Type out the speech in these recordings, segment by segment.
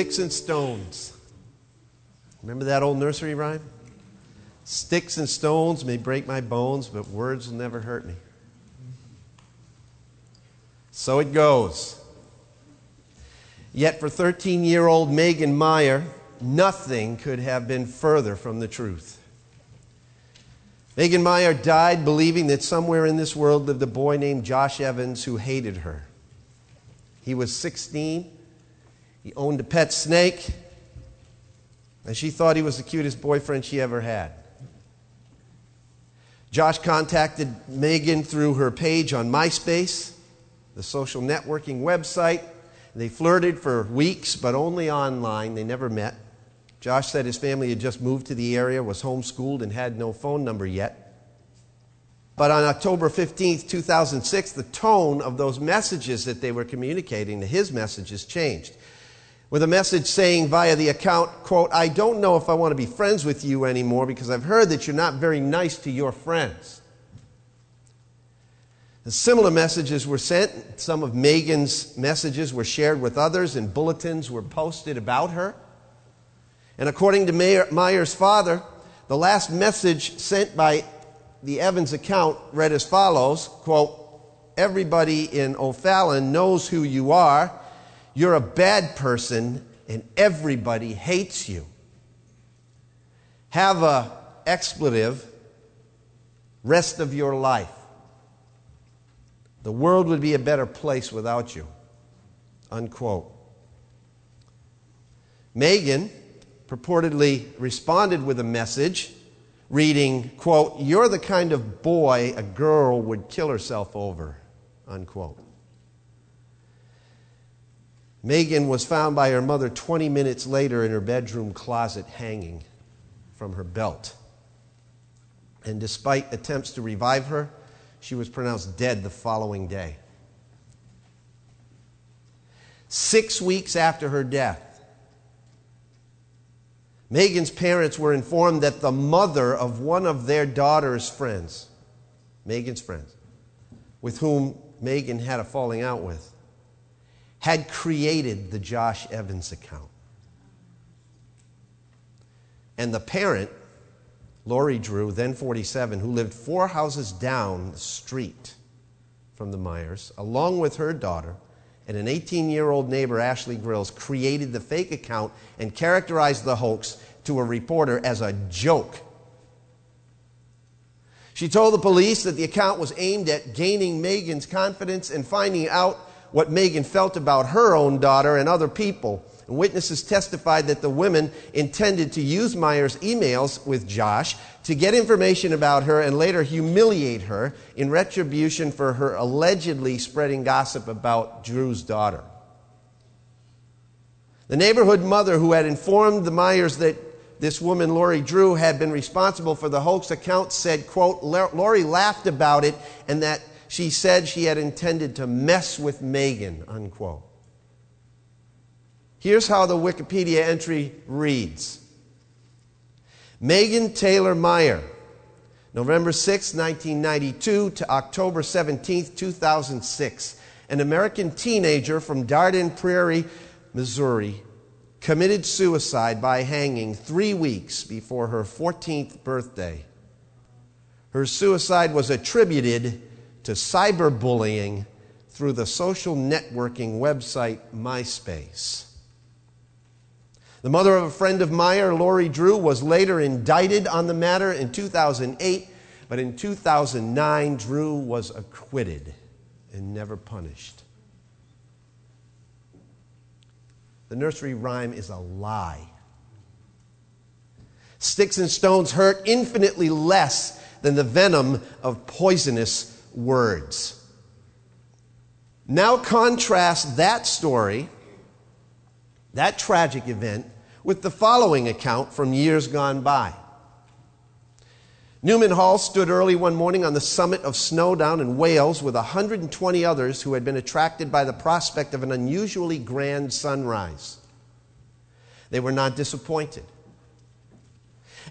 Sticks and stones. Remember that old nursery rhyme? Sticks and stones may break my bones, but words will never hurt me. So it goes. Yet for 13 year old Megan Meier, nothing could have been further from the truth. Megan Meier died believing that somewhere in this world lived a boy named Josh Evans who hated her. He was 16, he owned a pet snake, and she thought he was the cutest boyfriend she ever had. Josh contacted Megan through her page on MySpace, the social networking website. They flirted for weeks, but only online. They never met. Josh said his family had just moved to the area, was homeschooled, and had no phone number yet. But on October 15th, 2006, the tone of those messages that they were communicating, his messages, changed. With a message saying via the account, quote, I don't know if I want to be friends with you anymore because I've heard that you're not very nice to your friends. And similar messages were sent. Some of Megan's messages were shared with others, and bulletins were posted about her. And according to Meier's father, the last message sent by the Evans account read as follows quote, Everybody in O'Fallon knows who you are. You're a bad person, and everybody hates you. Have a expletive rest of your life. The world would be a better place without you. Unquote. Megan purportedly responded with a message reading, quote, You're the kind of boy a girl would kill herself over, unquote. Megan was found by her mother 20 minutes later in her bedroom closet hanging from her belt. And despite attempts to revive her, she was pronounced dead the following day. Six weeks after her death, Megan's parents were informed that the mother of one of their daughter's friends, Megan's friends, with whom Megan had a falling out with, had created the Josh Evans account. And the parent, Lori Drew, then 47, who lived four houses down the street from the Meiers, along with her daughter, and an 18 year old neighbor, Ashley Grills, created the fake account and characterized the hoax to a reporter as a joke. She told the police that the account was aimed at gaining Megan's confidence and finding out what Megan felt about her own daughter and other people. And witnesses testified that the women intended to use Meier's emails with Josh to get information about her and later humiliate her in retribution for her allegedly spreading gossip about Drew's daughter. The neighborhood mother who had informed the Meiers that this woman, Lori Drew, had been responsible for the hoax account said, quote, Lori laughed about it and that she said she had intended to mess with Megan, unquote. Here's how the Wikipedia entry reads Megan Taylor Meier, November 6, 1992 to October 17, 2006, an American teenager from Dardenne Prairie, Missouri, committed suicide by hanging three weeks before her 14th birthday. Her suicide was attributed to cyberbullying through the social networking website MySpace. The mother of a friend of Meier, Lori Drew, was later indicted on the matter in 2008, but in 2009, Drew was acquitted and never punished. The nursery rhyme is a lie. Sticks and stones hurt infinitely less than the venom of poisonous words. Now contrast that story, that tragic event, with the following account from years gone by. Newman Hall stood early one morning on the summit of Snowdon in Wales with 120 others who had been attracted by the prospect of an unusually grand sunrise. They were not disappointed.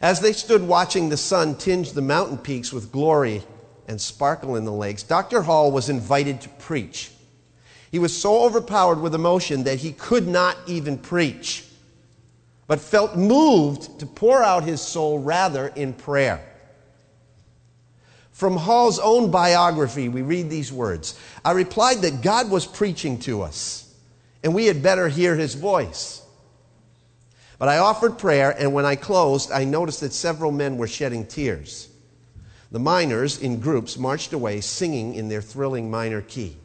As they stood watching the sun tinge the mountain peaks with glory and sparkle in the lakes, Dr. Hall was invited to preach. He was so overpowered with emotion that he could not even preach, but felt moved to pour out his soul rather in prayer. From Hall's own biography, we read these words I replied that God was preaching to us, and we had better hear his voice. But I offered prayer, and when I closed, I noticed that several men were shedding tears. The miners, in groups, marched away singing in their thrilling minor key.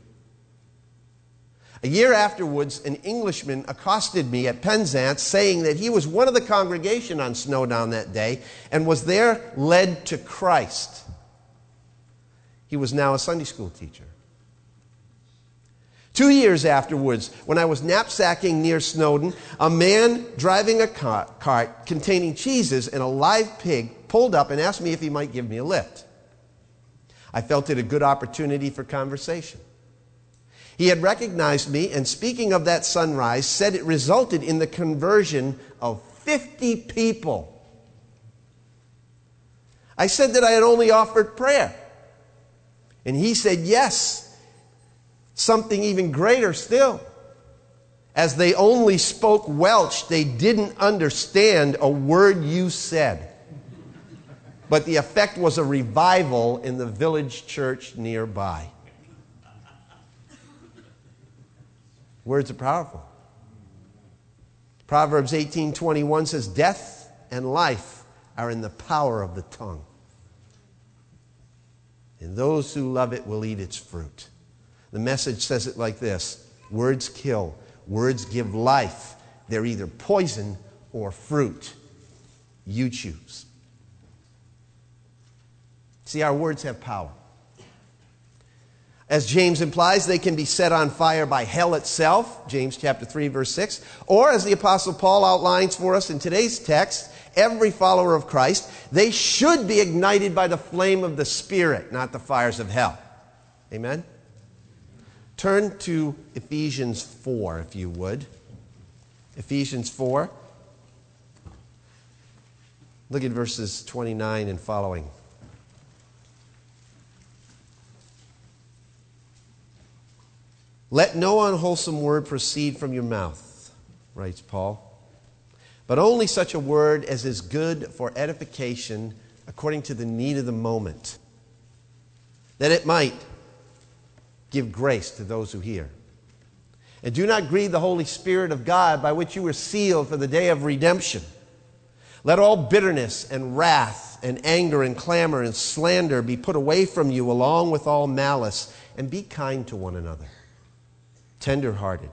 A year afterwards, an Englishman accosted me at Penzance saying that he was one of the congregation on Snowdon that day and was there led to Christ. He was now a Sunday school teacher. Two years afterwards, when I was knapsacking near Snowdon, a man driving a cart containing cheeses and a live pig pulled up and asked me if he might give me a lift. I felt it a good opportunity for conversation. He had recognized me, and speaking of that sunrise, said it resulted in the conversion of 50 people. I said that I had only offered prayer. And he said, Yes, something even greater still. As they only spoke Welsh, they didn't understand a word you said. But the effect was a revival in the village church nearby. Words are powerful. Proverbs 18:21 says death and life are in the power of the tongue. And those who love it will eat its fruit. The message says it like this Words kill, words give life. They're either poison or fruit. You choose. See, our words have power. As James implies, they can be set on fire by hell itself, James chapter 3 verse 6, or as the apostle Paul outlines for us in today's text, every follower of Christ, they should be ignited by the flame of the spirit, not the fires of hell. Amen. Turn to Ephesians 4, if you would. Ephesians 4. Look at verses 29 and following. Let no unwholesome word proceed from your mouth, writes Paul, but only such a word as is good for edification according to the need of the moment, that it might give grace to those who hear. And do not grieve the Holy Spirit of God by which you were sealed for the day of redemption. Let all bitterness and wrath and anger and clamor and slander be put away from you along with all malice, and be kind to one another, tenderhearted,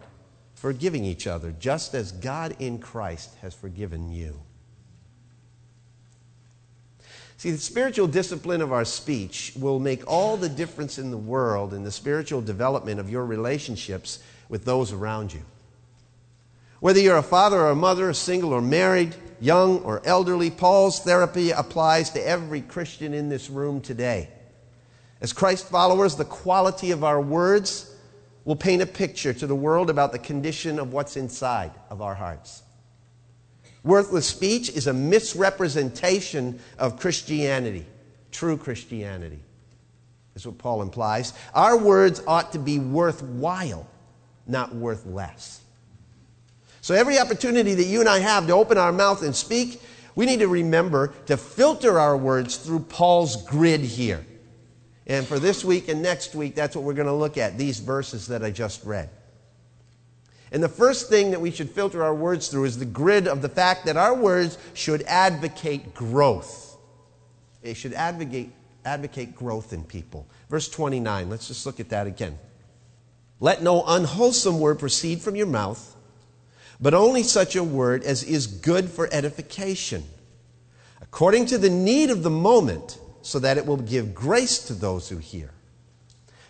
forgiving each other, just as God in Christ has forgiven you. See, the spiritual discipline of our speech will make all the difference in the world in the spiritual development of your relationships with those around you. Whether you're a father or a mother, single or married, young or elderly, Paul's therapy applies to every Christian in this room today. As Christ followers, the quality of our words will paint a picture to the world about the condition of what's inside of our hearts. Worthless speech is a misrepresentation of Christianity, true Christianity, is what Paul implies. Our words ought to be worthwhile, not worth less. So, every opportunity that you and I have to open our mouth and speak, we need to remember to filter our words through Paul's grid here. And for this week and next week, that's what we're going to look at, these verses that I just read. And the first thing that we should filter our words through is the grid of the fact that our words should advocate growth. They should advocate, advocate growth in people. Verse 29, let's just look at that again. Let no unwholesome word proceed from your mouth, but only such a word as is good for edification, according to the need of the moment, so that it will give grace to those who hear.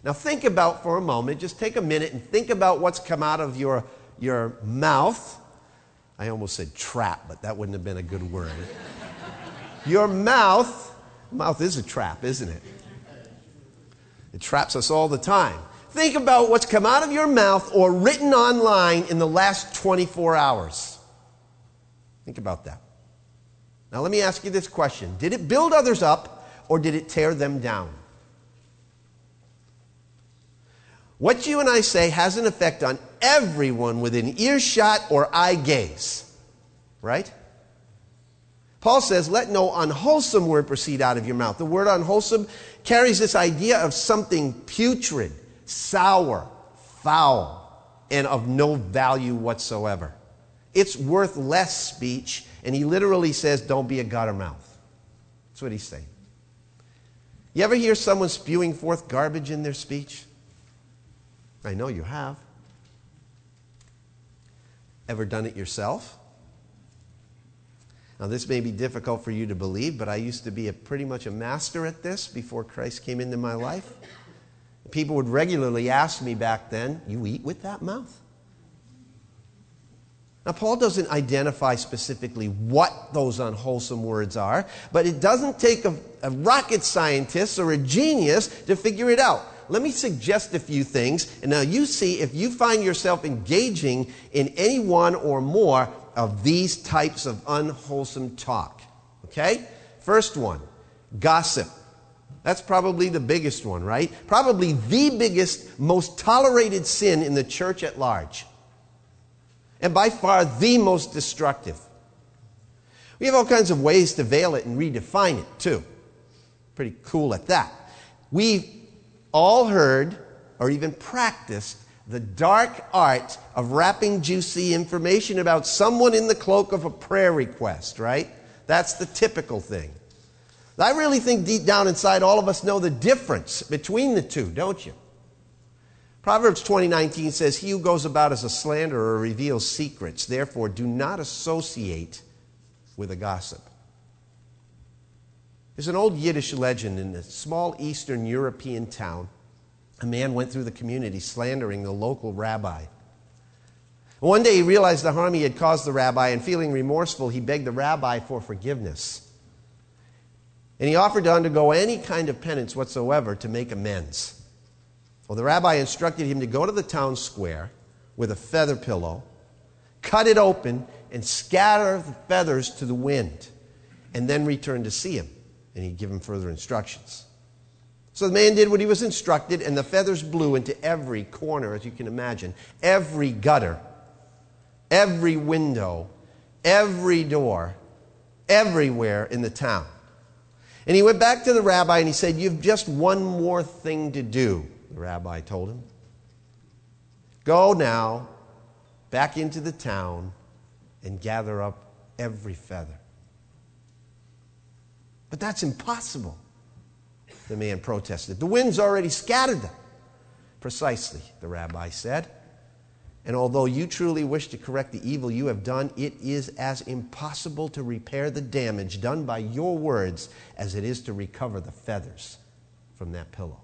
Now, think about for a moment, just take a minute and think about what's come out of your, your mouth. I almost said trap, but that wouldn't have been a good word. your mouth, mouth is a trap, isn't it? It traps us all the time. Think about what's come out of your mouth or written online in the last 24 hours. Think about that. Now, let me ask you this question Did it build others up or did it tear them down? What you and I say has an effect on everyone within earshot or eye gaze. Right? Paul says, Let no unwholesome word proceed out of your mouth. The word unwholesome carries this idea of something putrid, sour, foul, and of no value whatsoever. It's worth less speech, and he literally says, Don't be a gutter mouth. That's what he's saying. You ever hear someone spewing forth garbage in their speech? I know you have. Ever done it yourself? Now, this may be difficult for you to believe, but I used to be a, pretty much a master at this before Christ came into my life. People would regularly ask me back then, You eat with that mouth? Now, Paul doesn't identify specifically what those unwholesome words are, but it doesn't take a, a, rocket scientist or a genius to figure it out. Let me suggest a few things, and now you see if you find yourself engaging in any one or more of these types of unwholesome talk. Okay? First one gossip. That's probably the biggest one, right? Probably the biggest, most tolerated sin in the church at large. And by far the most destructive. We have all kinds of ways to veil it and redefine it, too. Pretty cool at that. We've all heard or even practiced the dark art of wrapping juicy information about someone in the cloak of a prayer request, right? That's the typical thing. I really think deep down inside all of us know the difference between the two, don't you? Proverbs 20:19 says, "He who goes about as a slanderer reveals secrets. Therefore, do not associate with a gossip." There's an old Yiddish legend in a small Eastern European town a man went through the community slandering the local rabbi. One day he realized the harm he had caused the rabbi, and feeling remorseful, he begged the rabbi for forgiveness. And he offered to undergo any kind of penance whatsoever to make amends. Well, the rabbi instructed him to go to the town square with a feather pillow, cut it open, and scatter the feathers to the wind, and then return to see him. And he'd give him further instructions. So the man did what he was instructed, and the feathers blew into every corner, as you can imagine, every gutter, every window, every door, everywhere in the town. And he went back to the rabbi and he said, You've just one more thing to do, the rabbi told him. Go now back into the town and gather up every feather. But that's impossible the man protested. The wind's already scattered them. Precisely, the rabbi said. And although you truly wish to correct the evil you have done, it is as impossible to repair the damage done by your words as it is to recover the feathers from that pillow.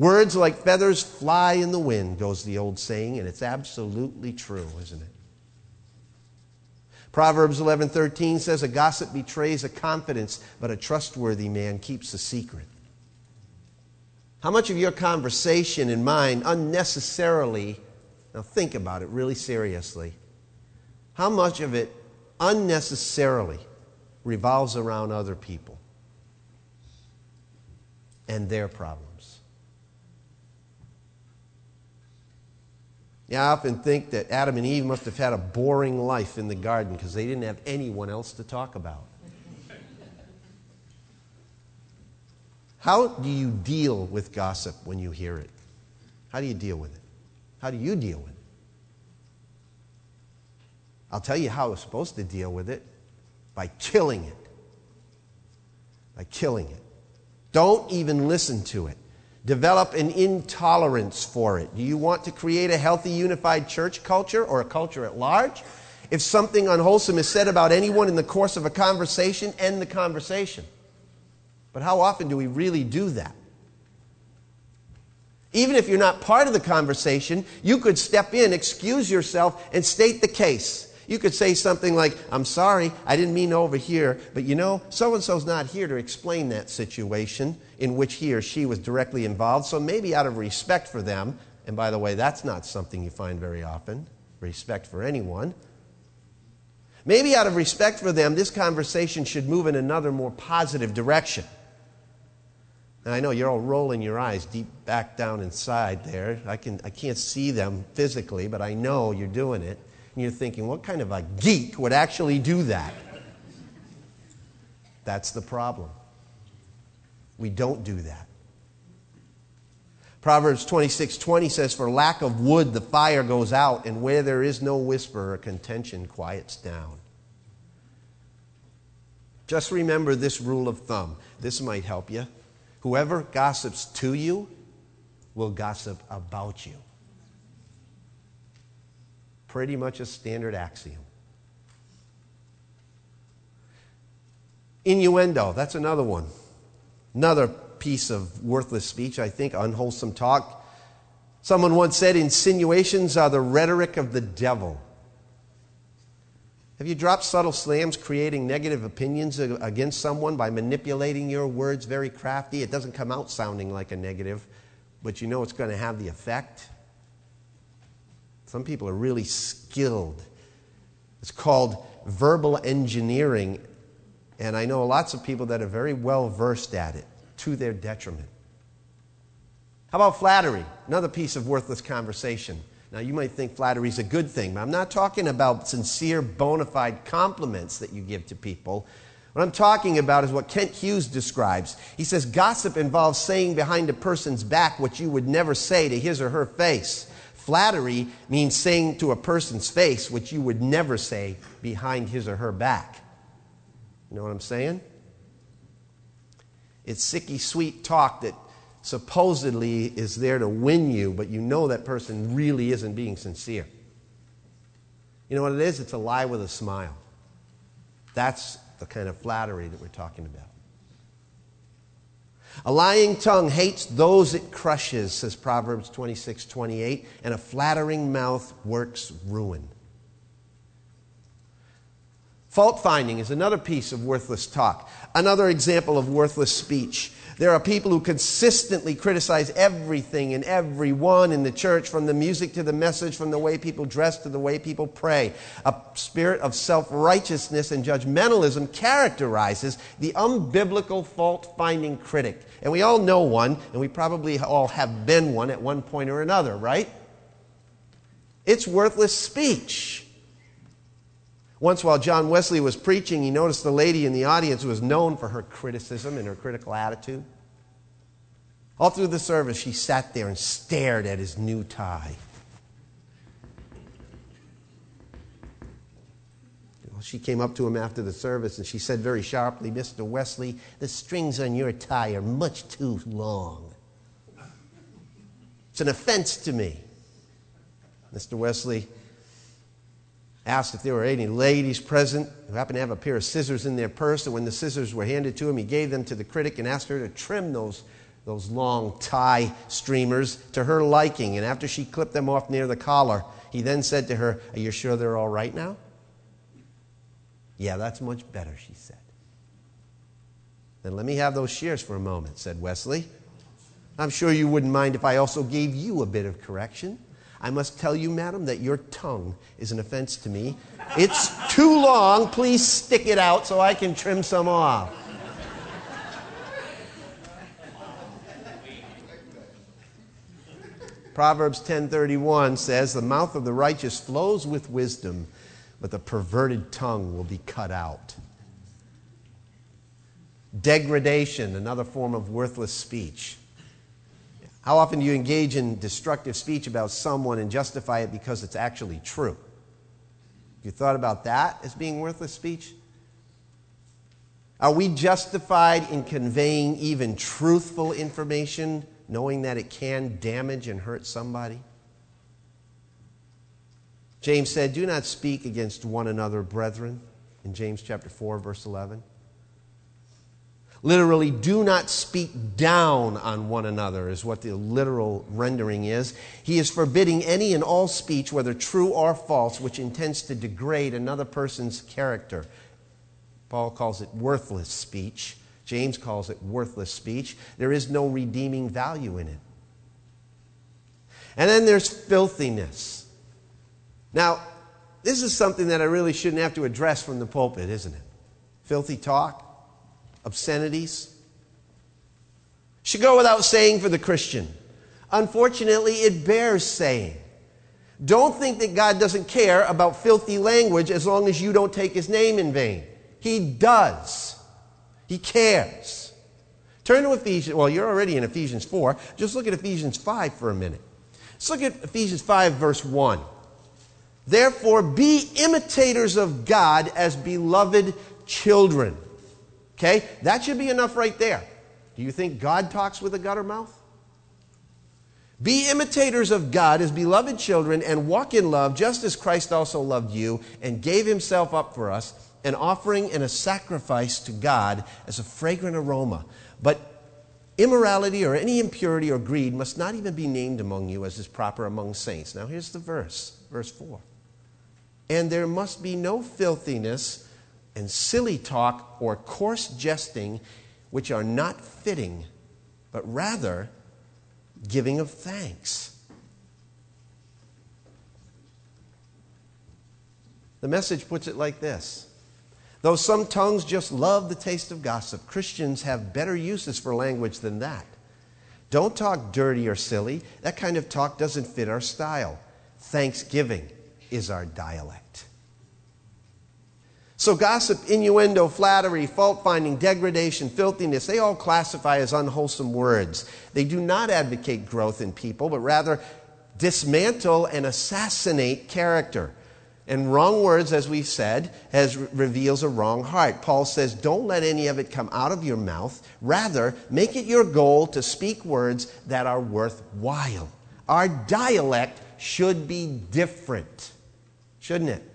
Words like feathers fly in the wind, goes the old saying, and it's absolutely true, isn't it? Proverbs 11:13 says a gossip betrays a confidence, but a trustworthy man keeps a secret. How much of your conversation and mine unnecessarily now think about it really seriously. How much of it unnecessarily revolves around other people and their problems? Yeah, I often think that Adam and Eve must have had a boring life in the garden because they didn't have anyone else to talk about. How do you deal with gossip when you hear it? How do you deal with it? How do you deal with it? I'll tell you how I was supposed to deal with it by killing it. By killing it. Don't even listen to it. Develop an intolerance for it. Do you want to create a healthy, unified church culture or a culture at large? If something unwholesome is said about anyone in the course of a conversation, end the conversation. But how often do we really do that? Even if you're not part of the conversation, you could step in, excuse yourself, and state the case. You could say something like, I'm sorry, I didn't mean over here, but you know, so and so's not here to explain that situation in which he or she was directly involved. So maybe out of respect for them, and by the way, that's not something you find very often respect for anyone. Maybe out of respect for them, this conversation should move in another more positive direction. Now, I know you're all rolling your eyes deep back down inside there. I, can, I can't see them physically, but I know you're doing it. And you're thinking, what kind of a geek would actually do that? That's the problem. We don't do that. Proverbs 26 20 says, For lack of wood, the fire goes out, and where there is no whisper or contention quiets down. Just remember this rule of thumb. This might help you. Whoever gossips to you will gossip about you. Pretty much a standard axiom. Innuendo, that's another one. Another piece of worthless speech, I think, unwholesome talk. Someone once said insinuations are the rhetoric of the devil. Have you dropped subtle slams creating negative opinions against someone by manipulating your words very crafty? It doesn't come out sounding like a negative, but you know it's going to have the effect. Some people are really skilled. It's called verbal engineering, and I know lots of people that are very well versed at it to their detriment. How about flattery? Another piece of worthless conversation. Now, you might think flattery is a good thing, but I'm not talking about sincere, bona fide compliments that you give to people. What I'm talking about is what Kent Hughes describes. He says gossip involves saying behind a person's back what you would never say to his or her face. Flattery means saying to a person's face what you would never say behind his or her back. You know what I'm saying? It's sicky sweet talk that supposedly is there to win you, but you know that person really isn't being sincere. You know what it is? It's a lie with a smile. That's the kind of flattery that we're talking about. A lying tongue hates those it crushes, says Proverbs 26 28, and a flattering mouth works ruin. Fault finding is another piece of worthless talk, another example of worthless speech. There are people who consistently criticize everything and everyone in the church, from the music to the message, from the way people dress to the way people pray. A spirit of self righteousness and judgmentalism characterizes the unbiblical fault finding critic. And we all know one, and we probably all have been one at one point or another, right? It's worthless speech. Once, while John Wesley was preaching, he noticed the lady in the audience who was known for her criticism and her critical attitude. All through the service, she sat there and stared at his new tie. She came up to him after the service and she said very sharply, Mr. Wesley, the strings on your tie are much too long. It's an offense to me. Mr. Wesley asked if there were any ladies present who happened to have a pair of scissors in their purse. And when the scissors were handed to him, he gave them to the critic and asked her to trim those, those long tie streamers to her liking. And after she clipped them off near the collar, he then said to her, Are you sure they're all right now? Yeah, that's much better, she said. Then let me have those shears for a moment, said Wesley. I'm sure you wouldn't mind if I also gave you a bit of correction. I must tell you, madam, that your tongue is an offense to me. It's too long. Please stick it out so I can trim some off. Proverbs 10:31 says, "The mouth of the righteous flows with wisdom, but the perverted tongue will be cut out." Degradation, another form of worthless speech. How often do you engage in destructive speech about someone and justify it because it's actually true? Have you thought about that as being worthless speech? Are we justified in conveying even truthful information, knowing that it can damage and hurt somebody? James said, Do not speak against one another, brethren, in James chapter 4, verse 11. Literally, do not speak down on one another, is what the literal rendering is. He is forbidding any and all speech, whether true or false, which intends to degrade another person's character. Paul calls it worthless speech. James calls it worthless speech. There is no redeeming value in it. And then there's filthiness. Now, this is something that I really shouldn't have to address from the pulpit, isn't it? Filthy talk obscenities. Should go without saying for the Christian. Unfortunately, it bears saying. Don't think that God doesn't care about filthy language as long as you don't take his name in vain. He does. He cares. Turn to Ephesians. Well, you're already in Ephesians 4. Just look at Ephesians 5 for a minute. Let's look at Ephesians 5, verse 1. Therefore, be imitators of God as beloved children. Okay? That should be enough right there. Do you think God talks with a gutter mouth? Be imitators of God as beloved children and walk in love, just as Christ also loved you and gave himself up for us, an offering and a sacrifice to God as a fragrant aroma. But immorality or any impurity or greed must not even be named among you as is proper among saints. Now, here's the verse, verse 4. And there must be no filthiness and silly talk or coarse jesting, which are not fitting, but rather giving of thanks. The message puts it like this Though some tongues just love the taste of gossip, Christians have better uses for language than that. Don't talk dirty or silly. That kind of talk doesn't fit our style. Thanksgiving is our dialect. So, gossip, innuendo, flattery, fault finding, degradation, filthiness, they all classify as unwholesome words. They do not advocate growth in people, but rather dismantle and assassinate character. And wrong words, as we've said, has, reveals a wrong heart. Paul says, don't let any of it come out of your mouth. Rather, make it your goal to speak words that are worthwhile. Our dialect should be different, shouldn't it?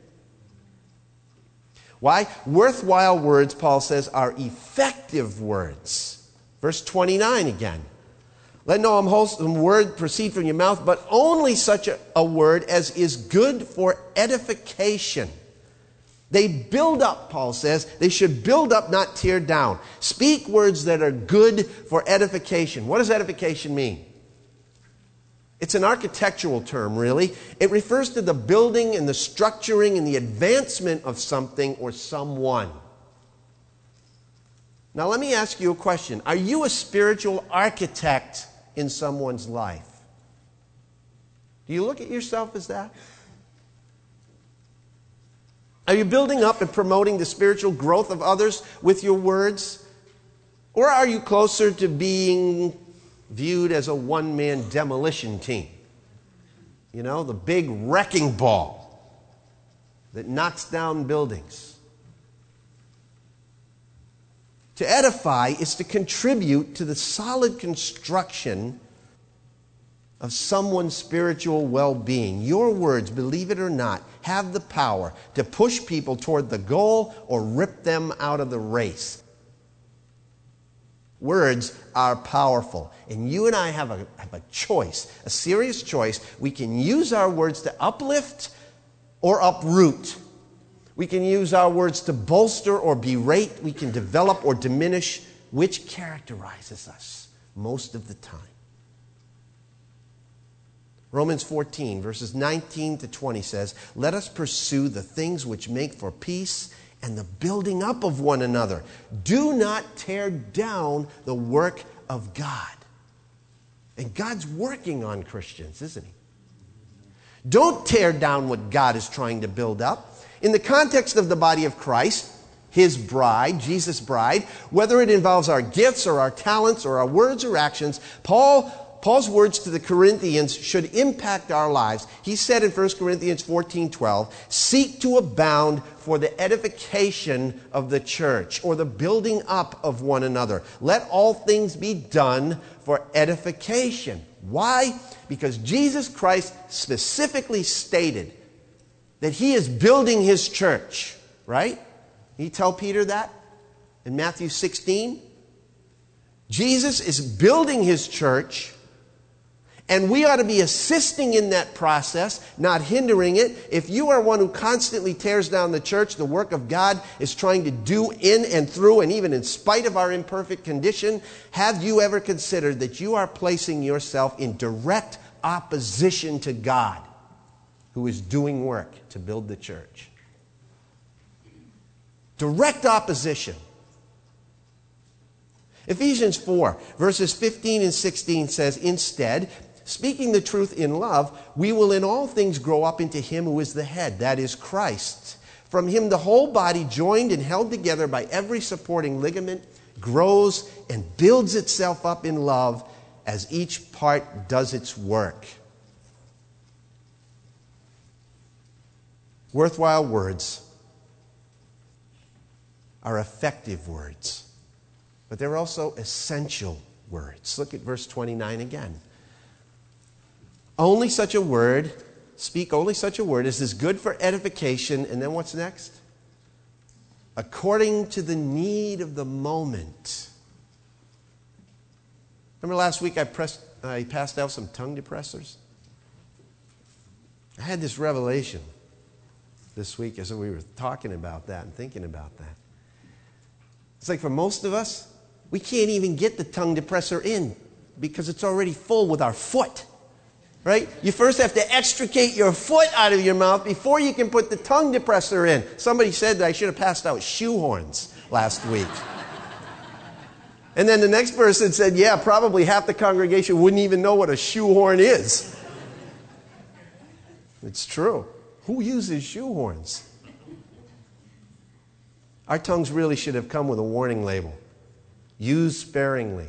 Why? Worthwhile words, Paul says, are effective words. Verse 29 again. Let no unwholesome word proceed from your mouth, but only such a, a word as is good for edification. They build up, Paul says. They should build up, not tear down. Speak words that are good for edification. What does edification mean? It's an architectural term, really. It refers to the building and the structuring and the advancement of something or someone. Now, let me ask you a question Are you a spiritual architect in someone's life? Do you look at yourself as that? Are you building up and promoting the spiritual growth of others with your words? Or are you closer to being viewed as a one man demolition team. You know, the big wrecking ball that knocks down buildings. To edify is to contribute to the solid construction of someone's spiritual well being. Your words, believe it or not, have the power to push people toward the goal or rip them out of the race. Words are powerful. And you and I have a, have a choice, a serious choice. We can use our words to uplift or uproot. We can use our words to bolster or berate. We can develop or diminish, which characterizes us most of the time. Romans 14, verses 19 to 20 says, Let us pursue the things which make for peace and the building up of one another. Do not tear down the work of God. And God's working on Christians, isn't He? Don't tear down what God is trying to build up. In the context of the body of Christ, His bride, Jesus' bride, whether it involves our gifts or our talents or our words or actions, Paul Paul's words to the Corinthians should impact our lives. He said in 1 Corinthians 14 12, seek to abound for the edification of the church or the building up of one another. Let all things be done for edification. Why? Because Jesus Christ specifically stated that he is building his church, right? He tell Peter that in Matthew 16? Jesus is building his church and we ought to be assisting in that process, not hindering it. If you are one who constantly tears down the church, the work of God is trying to do in and through, and even in spite of our imperfect condition, have you ever considered that you are placing yourself in direct opposition to God, who is doing work to build the church? Direct opposition. Ephesians 4, verses 15 and 16 says, Instead, speaking the truth in love, we will in all things grow up into Him who is the head, that is Christ. From Him, the whole body, joined and held together by every supporting ligament, grows and builds itself up in love as each part does its work. Worthwhile words are effective words but they're also essential words. Look at verse 29 again. Only such a word, speak only such a word as is good for edification, and then what's next? According to the need of the moment. Remember last week I, pressed, I passed out some tongue depressors? I had this revelation this week as we were talking about that and thinking about that. It's like for most of us, we can't even get the tongue depressor in because it's already full with our foot. Right? You first have to extricate your foot out of your mouth before you can put the tongue depressor in. Somebody said that I should have passed out shoehorns last week. and then the next person said, Yeah, probably half the congregation wouldn't even know what a shoehorn is. It's true. Who uses shoehorns? Our tongues really should have come with a warning label. Use sparingly.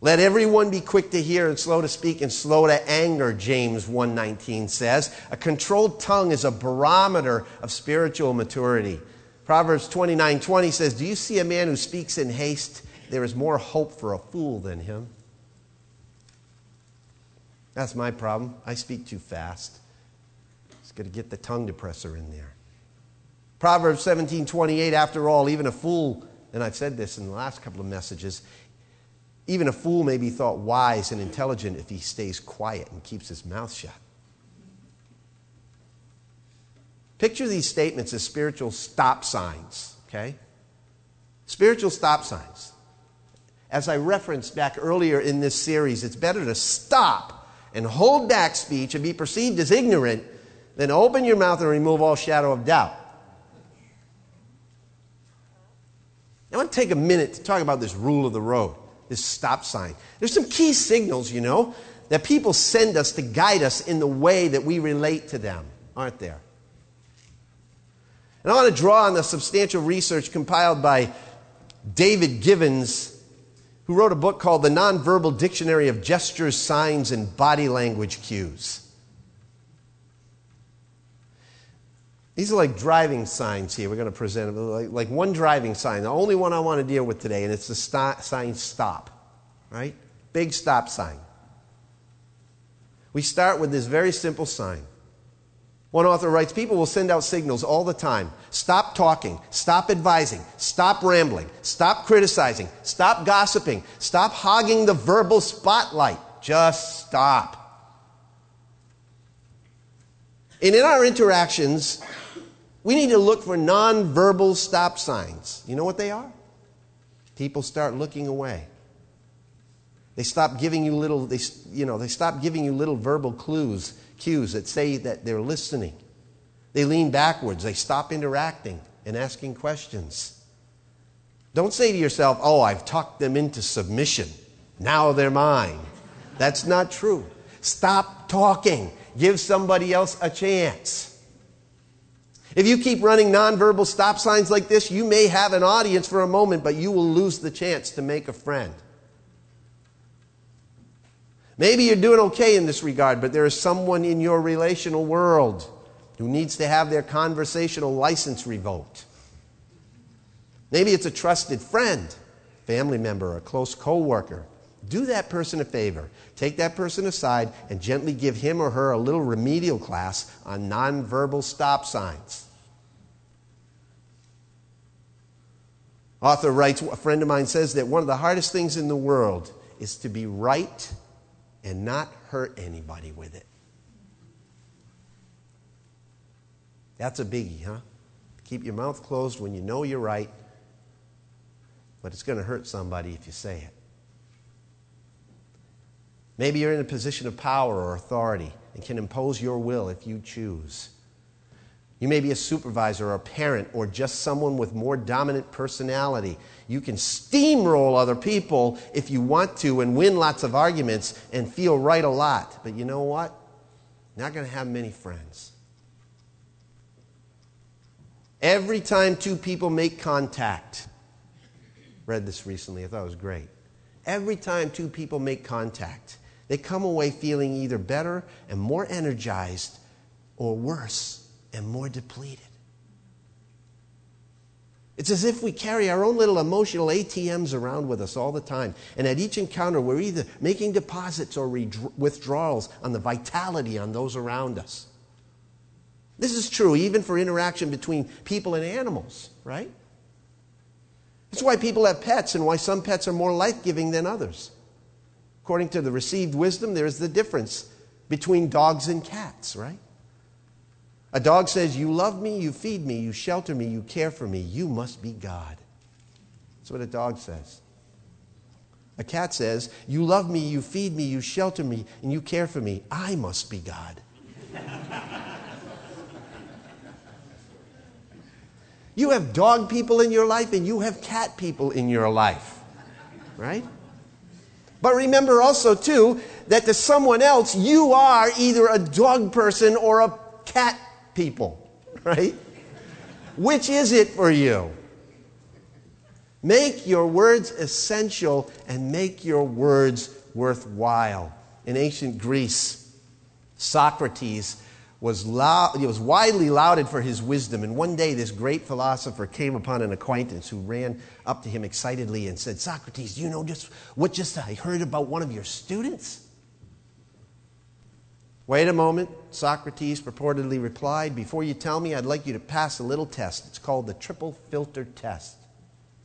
Let everyone be quick to hear and slow to speak and slow to anger, James 1:19 says. A controlled tongue is a barometer of spiritual maturity. Proverbs 29:20 says, "Do you see a man who speaks in haste? There is more hope for a fool than him." That's my problem. I speak too fast. It's going to get the tongue depressor in there. Proverbs 17:28 after all, even a fool and I've said this in the last couple of messages, even a fool may be thought wise and intelligent if he stays quiet and keeps his mouth shut. Picture these statements as spiritual stop signs, okay? Spiritual stop signs. As I referenced back earlier in this series, it's better to stop and hold back speech and be perceived as ignorant than open your mouth and remove all shadow of doubt. I want to take a minute to talk about this rule of the road, this stop sign. There's some key signals, you know, that people send us to guide us in the way that we relate to them, aren't there? And I want to draw on the substantial research compiled by David Givens, who wrote a book called The Nonverbal Dictionary of Gestures, Signs, and Body Language Cues. These are like driving signs here. We're going to present like, like one driving sign, the only one I want to deal with today, and it's the stop, sign stop, right? Big stop sign. We start with this very simple sign. One author writes People will send out signals all the time. Stop talking. Stop advising. Stop rambling. Stop criticizing. Stop gossiping. Stop hogging the verbal spotlight. Just stop. And in our interactions, we need to look for nonverbal stop signs. You know what they are? People start looking away. They stop giving you little, they, you know, they stop giving you little verbal clues, cues that say that they're listening. They lean backwards. They stop interacting and asking questions. Don't say to yourself, oh, I've talked them into submission. Now they're mine. That's not true. Stop talking. Give somebody else a chance. If you keep running nonverbal stop signs like this, you may have an audience for a moment, but you will lose the chance to make a friend. Maybe you're doing okay in this regard, but there is someone in your relational world who needs to have their conversational license revoked. Maybe it's a trusted friend, family member, or a close coworker. Do that person a favor. Take that person aside and gently give him or her a little remedial class on nonverbal stop signs. Author writes, a friend of mine says that one of the hardest things in the world is to be right and not hurt anybody with it. That's a biggie, huh? Keep your mouth closed when you know you're right, but it's going to hurt somebody if you say it. Maybe you're in a position of power or authority and can impose your will if you choose. You may be a supervisor or a parent or just someone with more dominant personality. You can steamroll other people if you want to and win lots of arguments and feel right a lot. But you know what? Not going to have many friends. Every time two people make contact, read this recently, I thought it was great. Every time two people make contact, they come away feeling either better and more energized or worse and more depleted. It's as if we carry our own little emotional ATMs around with us all the time. And at each encounter, we're either making deposits or withdrawals on the vitality on those around us. This is true even for interaction between people and animals, right? It's why people have pets and why some pets are more life giving than others. According to the received wisdom, there is the difference between dogs and cats, right? A dog says, You love me, you feed me, you shelter me, you care for me, you must be God. That's what a dog says. A cat says, You love me, you feed me, you shelter me, and you care for me, I must be God. You have dog people in your life and you have cat people in your life, right? But remember also, too, that to someone else, you are either a dog person or a cat people, right? Which is it for you? Make your words essential and make your words worthwhile. In ancient Greece, Socrates was, loud, was widely lauded for his wisdom. And one day, this great philosopher came upon an acquaintance who ran up to him excitedly and said, Socrates, do you know just what just I heard about one of your students? Wait a moment, Socrates purportedly replied. Before you tell me, I'd like you to pass a little test. It's called the triple filter test.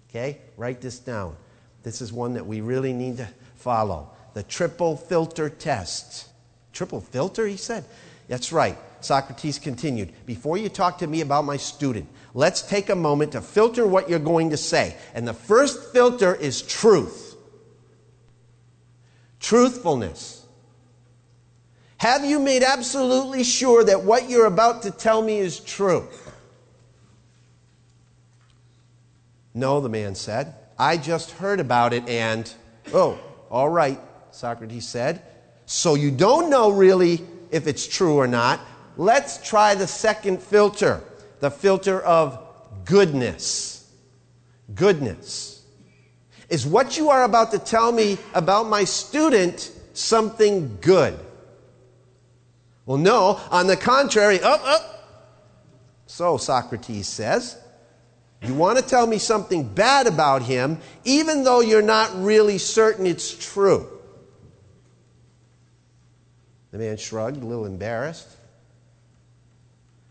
Okay? Write this down. This is one that we really need to follow. The triple filter test. Triple filter, he said. That's right. Socrates continued. Before you talk to me about my student, let's take a moment to filter what you're going to say. And the first filter is truth. Truthfulness. Have you made absolutely sure that what you're about to tell me is true? No, the man said. I just heard about it and, oh, all right, Socrates said. So you don't know really if it's true or not. Let's try the second filter the filter of goodness. Goodness. Is what you are about to tell me about my student something good? Well, no. On the contrary, up, up. So, Socrates says, you want to tell me something bad about him, even though you're not really certain it's true. The man shrugged, a little embarrassed.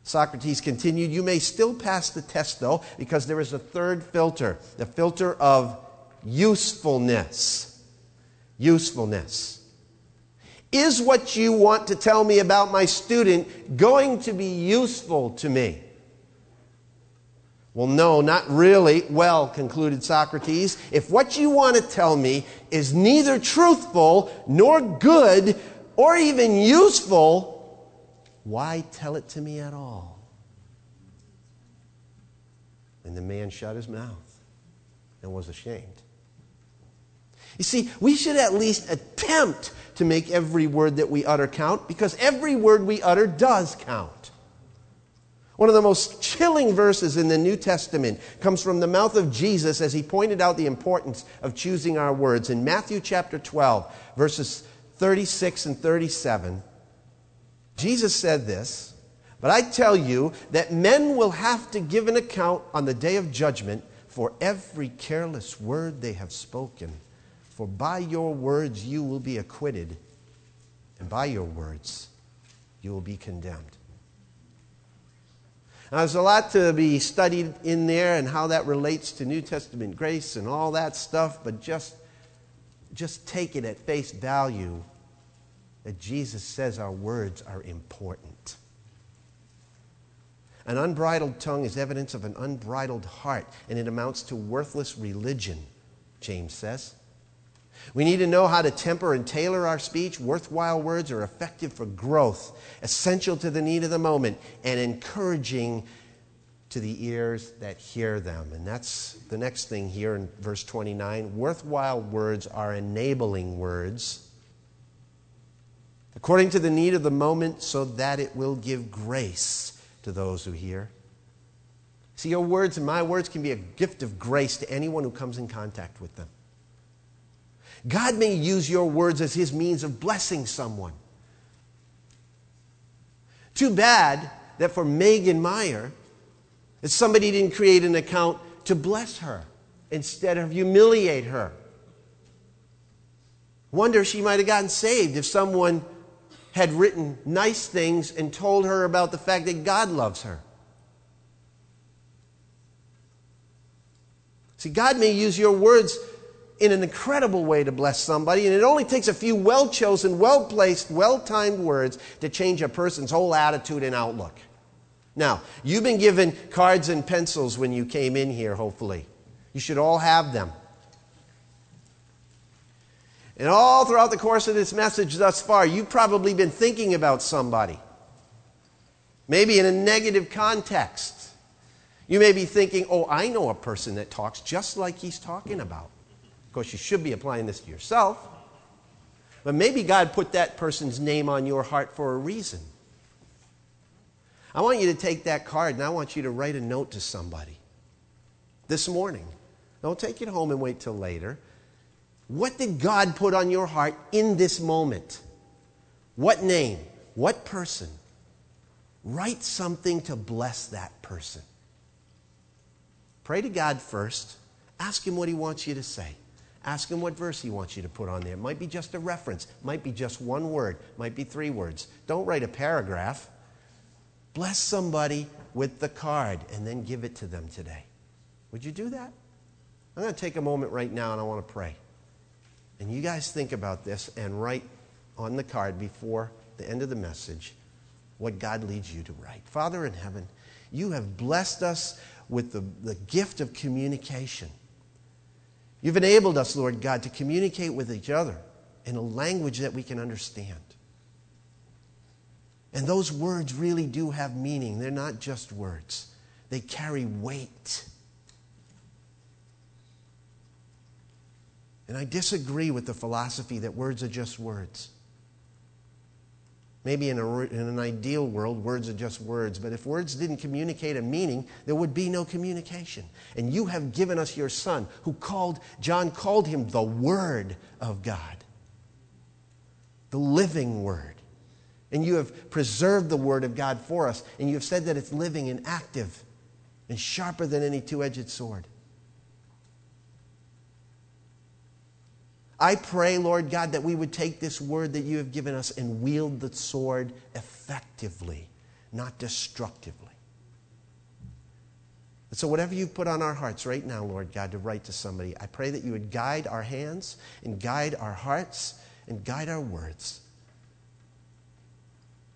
Socrates continued, You may still pass the test, though, because there is a third filter the filter of usefulness. Usefulness. Is what you want to tell me about my student going to be useful to me? Well, no, not really. Well, concluded Socrates, if what you want to tell me is neither truthful nor good or even useful, why tell it to me at all? And the man shut his mouth and was ashamed. You see, we should at least attempt to make every word that we utter count because every word we utter does count. One of the most chilling verses in the New Testament comes from the mouth of Jesus as he pointed out the importance of choosing our words. In Matthew chapter 12, verses 36 and 37, Jesus said this, but I tell you that men will have to give an account on the day of judgment for every careless word they have spoken. For by your words you will be acquitted, and by your words you will be condemned. Now, there's a lot to be studied in there and how that relates to New Testament grace and all that stuff, but just, just take it at face value that Jesus says our words are important. An unbridled tongue is evidence of an unbridled heart, and it amounts to worthless religion, James says. We need to know how to temper and tailor our speech. Worthwhile words are effective for growth, essential to the need of the moment, and encouraging to the ears that hear them. And that's the next thing here in verse 29. Worthwhile words are enabling words according to the need of the moment, so that it will give grace to those who hear. See, your words and my words can be a gift of grace to anyone who comes in contact with them. God may use your words as his means of blessing someone. Too bad that for Megan Meier, that somebody didn't create an account to bless her instead of humiliate her. Wonder if she might have gotten saved if someone had written nice things and told her about the fact that God loves her. See, God may use your words in an incredible way to bless somebody, and it only takes a few well chosen, well placed, well timed words to change a person's whole attitude and outlook. Now, you've been given cards and pencils when you came in here, hopefully. You should all have them. And all throughout the course of this message thus far, you've probably been thinking about somebody. Maybe in a negative context. You may be thinking, oh, I know a person that talks just like he's talking about. Of course, you should be applying this to yourself. But maybe God put that person's name on your heart for a reason. I want you to take that card and I want you to write a note to somebody this morning. Don't take it home and wait till later. What did God put on your heart in this moment? What name? What person? Write something to bless that person. Pray to God first. Ask Him what He wants you to say. Ask Him what verse He wants you to put on there. It might be just a reference, might be just one word, might be three words. Don't write a paragraph. Bless somebody with the card and then give it to them today. Would you do that? I'm going to take a moment right now and I want to pray. And you guys think about this and write on the card before the end of the message what God leads you to write. Father in heaven, you have blessed us with the, the gift of communication. You've enabled us, Lord God, to communicate with each other in a language that we can understand. And those words really do have meaning. They're not just words, they carry weight. And I disagree with the philosophy that words are just words. Maybe in, a, in, an ideal world, words are just words, but if words didn't communicate a meaning, there would be no communication. And you have given us your Son, who called, John called him the Word of God, the living Word. And you have preserved the Word of God for us. And you have said that it's living and active and sharper than any two edged sword. I pray, Lord God, that we would take this word that you have given us and wield the sword effectively, not destructively. And so, whatever you've put on our hearts right now, Lord God, to write to somebody, I pray that you would guide our hands and guide our hearts and guide our words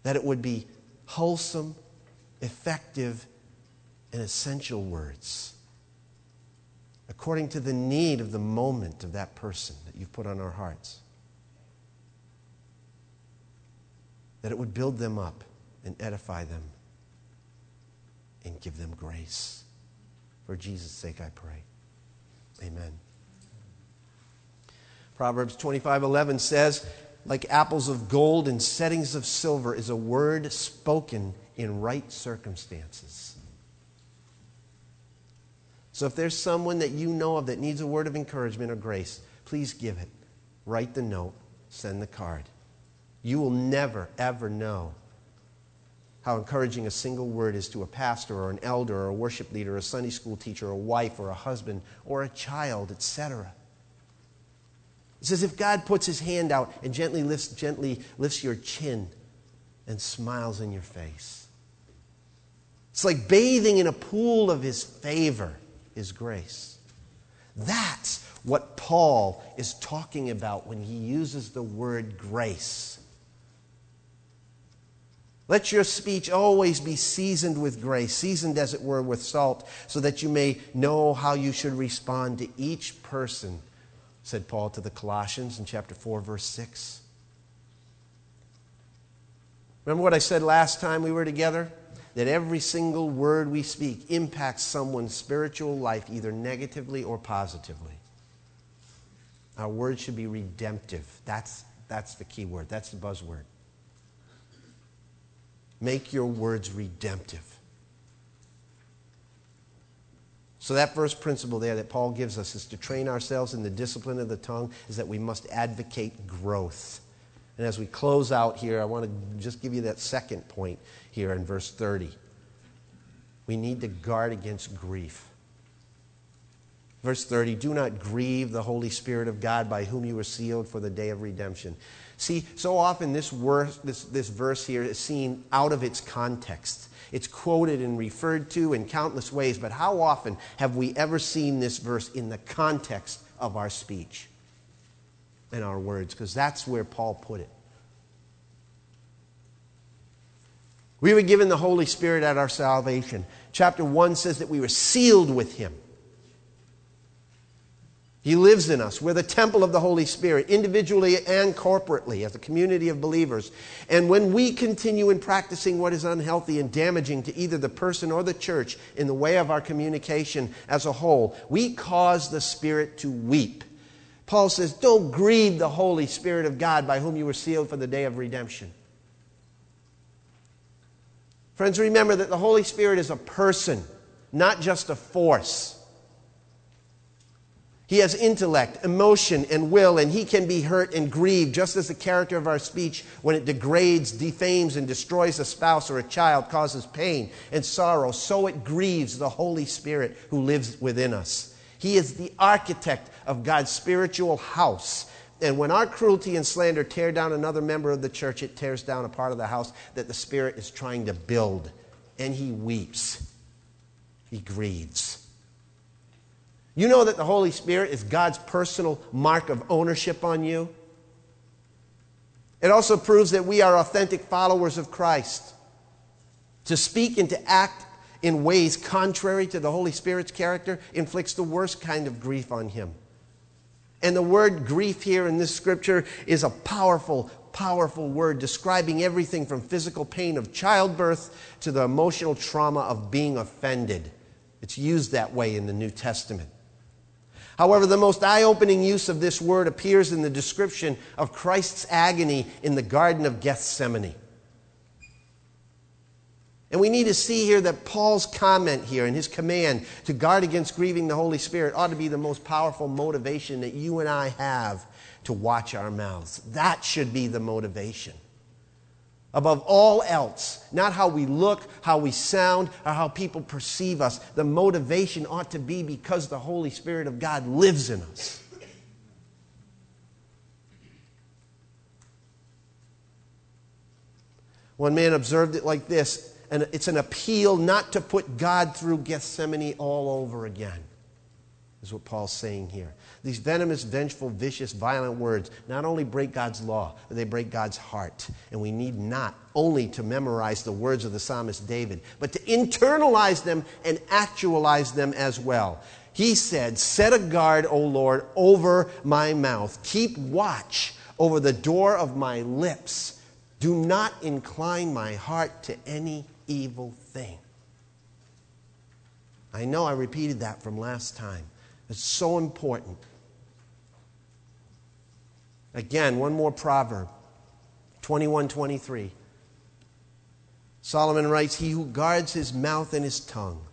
that it would be wholesome, effective, and essential words according to the need of the moment of that person you've put on our hearts. That it would build them up and edify them and give them grace. For Jesus' sake, I pray. Amen. Proverbs 25:11 says, like apples of gold and settings of silver, is a word spoken in right circumstances. So if there's someone that you know of that needs a word of encouragement or grace, please give it. Write the note, send the card. You will never, ever know how encouraging a single word is to a pastor or an elder or a worship leader, or a Sunday school teacher, or a wife or a husband or a child, etc. It's as if God puts his hand out and gently lifts, gently lifts your chin and smiles in your face. It's like bathing in a pool of his favor, his grace. That's what Paul is talking about when he uses the word grace. Let your speech always be seasoned with grace, seasoned as it were with salt, so that you may know how you should respond to each person said Paul to the Colossians in chapter 4, verse 6. Remember what I said last time we were together? That every single word we speak impacts someone's spiritual life either negatively or positively. Our words should be redemptive. That's, that's the key word, that's the buzzword. Make your words redemptive. So, that first principle there that Paul gives us is to train ourselves in the discipline of the tongue, is that we must advocate growth. And as we close out here, I want to just give you that second point here in verse 30. We need to guard against grief. Verse 30 Do not grieve the Holy Spirit of God by whom you were sealed for the day of redemption. See, so often this, verse, this, this verse here is seen out of its context. It's quoted and referred to in countless ways, but how often have we ever seen this verse in the context of our speech and our words? Because that's where Paul put it. We were given the Holy Spirit at our salvation. Chapter 1 says that we were sealed with Him. He lives in us. We're the temple of the Holy Spirit, individually and corporately, as a community of believers. And when we continue in practicing what is unhealthy and damaging to either the person or the church in the way of our communication as a whole, we cause the Spirit to weep. Paul says, Don't grieve the Holy Spirit of God by whom you were sealed for the day of redemption. Friends, remember that the Holy Spirit is a person, not just a force. He has intellect, emotion, and will, and he can be hurt and grieved, just as the character of our speech, when it degrades, defames, and destroys a spouse or a child, causes pain and sorrow. So it grieves the Holy Spirit who lives within us. He is the architect of God's spiritual house. And when our cruelty and slander tear down another member of the church, it tears down a part of the house that the Spirit is trying to build. And he weeps, he grieves. You know that the Holy Spirit is God's personal mark of ownership on you? It also proves that we are authentic followers of Christ. To speak and to act in ways contrary to the Holy Spirit's character inflicts the worst kind of grief on him. And the word grief here in this scripture is a powerful, powerful word describing everything from physical pain of childbirth to the emotional trauma of being offended. It's used that way in the New Testament. However, the most eye opening use of this word appears in the description of Christ's agony in the Garden of Gethsemane. And we need to see here that Paul's comment here and his command to guard against grieving the Holy Spirit ought to be the most powerful motivation that you and I have to watch our mouths. That should be the motivation above all else, not how we look, how we sound, or how people perceive us. The motivation ought to be because the Holy Spirit of God lives in us. One man observed it like this, and it's an appeal not to put God through Gethsemane all over again, is what Paul's saying here. These venomous, vengeful, vicious, violent words not only break God's law, they break God's heart. And we need not only to memorize the words of the psalmist David, but to internalize them and actualize them as well. He said, Set a guard, O Lord, over my mouth. Keep watch over the door of my lips. Do not incline my heart to any evil thing. I know I repeated that from last time. It's so important. Again, one more proverb 21 23. Solomon writes, He who guards his mouth and his tongue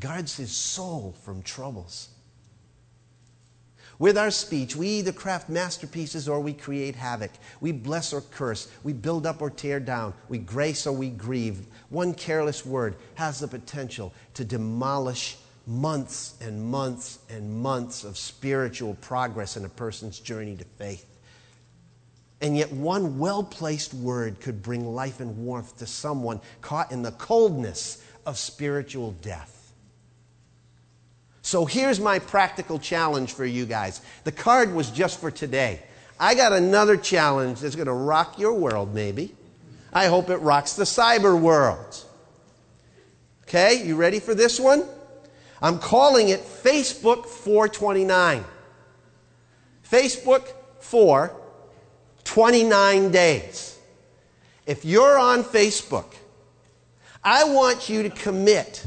guards his soul from troubles. With our speech, we either craft masterpieces or we create havoc. We bless or curse. We build up or tear down. We grace or we grieve. One careless word has the potential to demolish months and months and months of spiritual progress in a person's journey to faith. And yet, one well placed word could bring life and warmth to someone caught in the coldness of spiritual death. So, here's my practical challenge for you guys. The card was just for today. I got another challenge that's going to rock your world, maybe. I hope it rocks the cyber world. Okay, you ready for this one? I'm calling it Facebook 429. Facebook for 29 days. If you're on Facebook, I want you to commit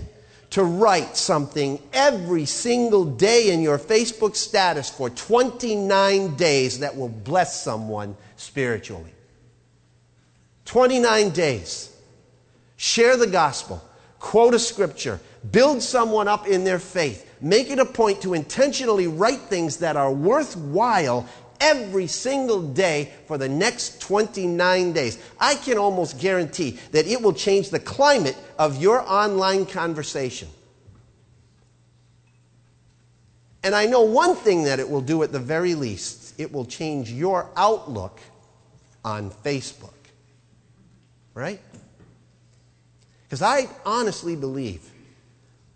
to write something every single day in your Facebook status for 29 days that will bless someone spiritually. 29 days. Share the gospel, quote a scripture, build someone up in their faith. Make it a point to intentionally write things that are worthwhile every single day for the next 29 days. I can almost guarantee that it will change the climate of your online conversation. And I know one thing that it will do at the very least it will change your outlook on Facebook. Right? Because I honestly believe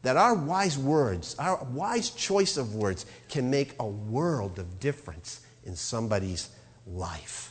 that our wise words, our wise choice of words, can make a world of difference in somebody's life.